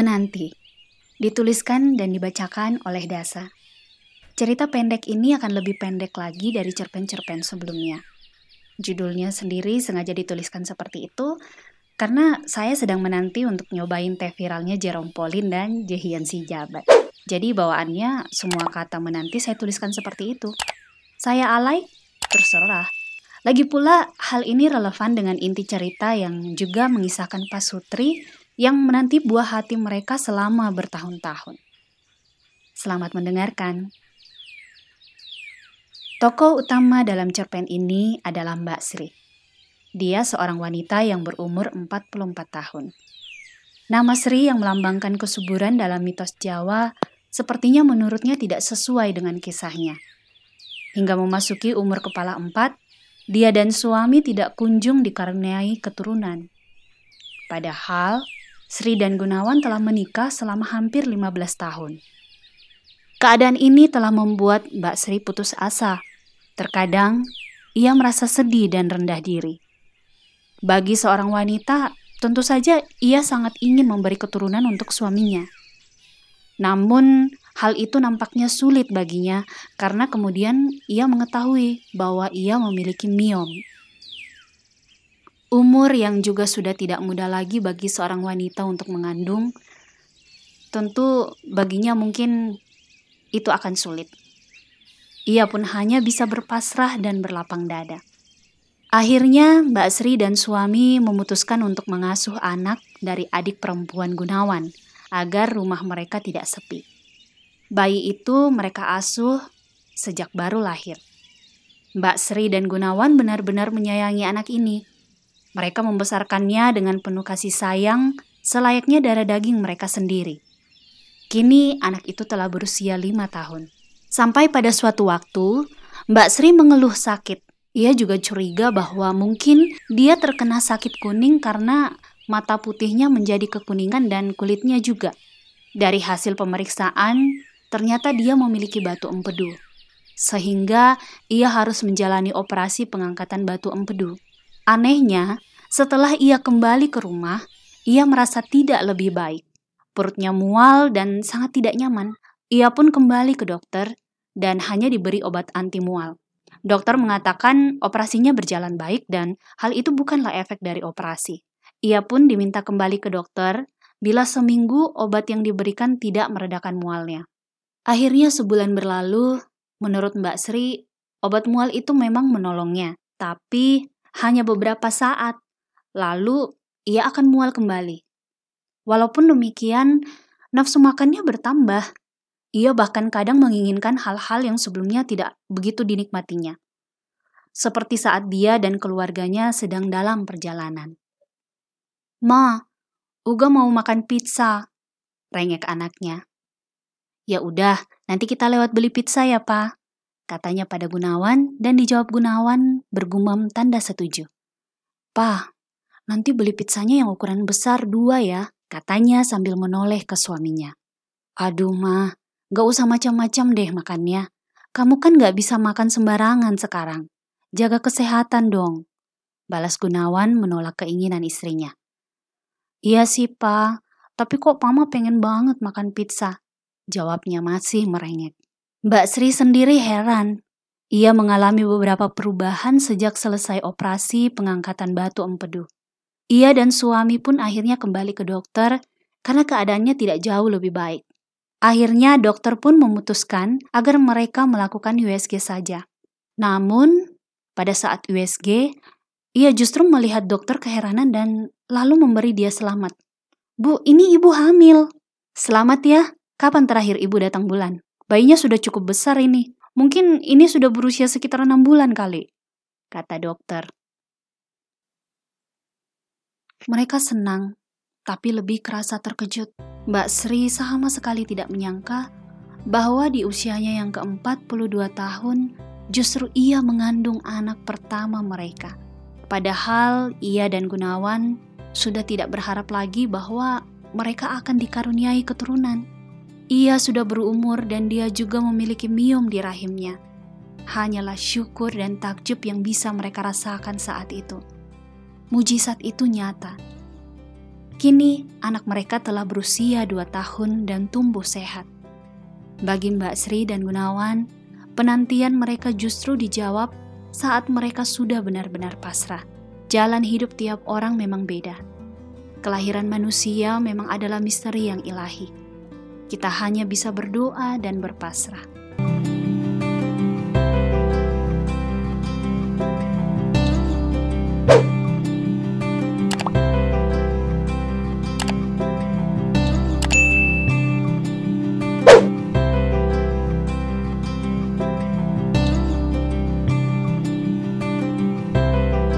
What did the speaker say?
Menanti, dituliskan dan dibacakan oleh Dasa. Cerita pendek ini akan lebih pendek lagi dari cerpen-cerpen sebelumnya. Judulnya sendiri sengaja dituliskan seperti itu karena saya sedang menanti untuk nyobain teh viralnya Jerome Pauline dan Jehian si Jabat. Jadi bawaannya semua kata menanti saya tuliskan seperti itu. Saya alay, terserah. Lagi pula hal ini relevan dengan inti cerita yang juga mengisahkan Pasutri yang menanti buah hati mereka selama bertahun-tahun. Selamat mendengarkan. Tokoh utama dalam cerpen ini adalah Mbak Sri. Dia seorang wanita yang berumur 44 tahun. Nama Sri yang melambangkan kesuburan dalam mitos Jawa sepertinya menurutnya tidak sesuai dengan kisahnya. Hingga memasuki umur kepala empat, dia dan suami tidak kunjung dikaruniai keturunan. Padahal, Sri dan Gunawan telah menikah selama hampir 15 tahun. Keadaan ini telah membuat Mbak Sri putus asa. Terkadang, ia merasa sedih dan rendah diri. Bagi seorang wanita, tentu saja ia sangat ingin memberi keturunan untuk suaminya. Namun, hal itu nampaknya sulit baginya karena kemudian ia mengetahui bahwa ia memiliki miom Umur yang juga sudah tidak mudah lagi bagi seorang wanita untuk mengandung, tentu baginya mungkin itu akan sulit. Ia pun hanya bisa berpasrah dan berlapang dada. Akhirnya, Mbak Sri dan suami memutuskan untuk mengasuh anak dari adik perempuan Gunawan agar rumah mereka tidak sepi. Bayi itu mereka asuh sejak baru lahir. Mbak Sri dan Gunawan benar-benar menyayangi anak ini mereka membesarkannya dengan penuh kasih sayang, selayaknya darah daging mereka sendiri. Kini anak itu telah berusia lima tahun. Sampai pada suatu waktu, Mbak Sri mengeluh sakit. Ia juga curiga bahwa mungkin dia terkena sakit kuning karena mata putihnya menjadi kekuningan dan kulitnya juga. Dari hasil pemeriksaan, ternyata dia memiliki batu empedu. Sehingga ia harus menjalani operasi pengangkatan batu empedu. Anehnya, setelah ia kembali ke rumah, ia merasa tidak lebih baik. Perutnya mual dan sangat tidak nyaman. Ia pun kembali ke dokter dan hanya diberi obat anti mual. Dokter mengatakan operasinya berjalan baik dan hal itu bukanlah efek dari operasi. Ia pun diminta kembali ke dokter bila seminggu obat yang diberikan tidak meredakan mualnya. Akhirnya sebulan berlalu, menurut Mbak Sri, obat mual itu memang menolongnya. Tapi hanya beberapa saat, lalu ia akan mual kembali. Walaupun demikian, nafsu makannya bertambah. Ia bahkan kadang menginginkan hal-hal yang sebelumnya tidak begitu dinikmatinya. Seperti saat dia dan keluarganya sedang dalam perjalanan. Ma, Uga mau makan pizza, rengek anaknya. Ya udah, nanti kita lewat beli pizza ya, Pak katanya pada Gunawan dan dijawab Gunawan bergumam tanda setuju. Pa, nanti beli pizzanya yang ukuran besar dua ya, katanya sambil menoleh ke suaminya. Aduh mah, gak usah macam-macam deh makannya. Kamu kan gak bisa makan sembarangan sekarang. Jaga kesehatan dong. Balas Gunawan menolak keinginan istrinya. Iya sih, Pa. Tapi kok Mama pengen banget makan pizza? Jawabnya masih merengek. Mbak Sri sendiri heran. Ia mengalami beberapa perubahan sejak selesai operasi pengangkatan batu empedu. Ia dan suami pun akhirnya kembali ke dokter karena keadaannya tidak jauh lebih baik. Akhirnya dokter pun memutuskan agar mereka melakukan USG saja. Namun, pada saat USG, ia justru melihat dokter keheranan dan lalu memberi dia selamat. Bu, ini ibu hamil. Selamat ya, kapan terakhir ibu datang bulan? Bayinya sudah cukup besar ini. Mungkin ini sudah berusia sekitar enam bulan kali, kata dokter. Mereka senang, tapi lebih kerasa terkejut. Mbak Sri sama sekali tidak menyangka bahwa di usianya yang ke-42 tahun, justru ia mengandung anak pertama mereka. Padahal ia dan Gunawan sudah tidak berharap lagi bahwa mereka akan dikaruniai keturunan. Ia sudah berumur dan dia juga memiliki miom di rahimnya. Hanyalah syukur dan takjub yang bisa mereka rasakan saat itu. Mujizat itu nyata. Kini anak mereka telah berusia dua tahun dan tumbuh sehat. Bagi Mbak Sri dan Gunawan, penantian mereka justru dijawab saat mereka sudah benar-benar pasrah. Jalan hidup tiap orang memang beda. Kelahiran manusia memang adalah misteri yang ilahi. Kita hanya bisa berdoa dan berpasrah.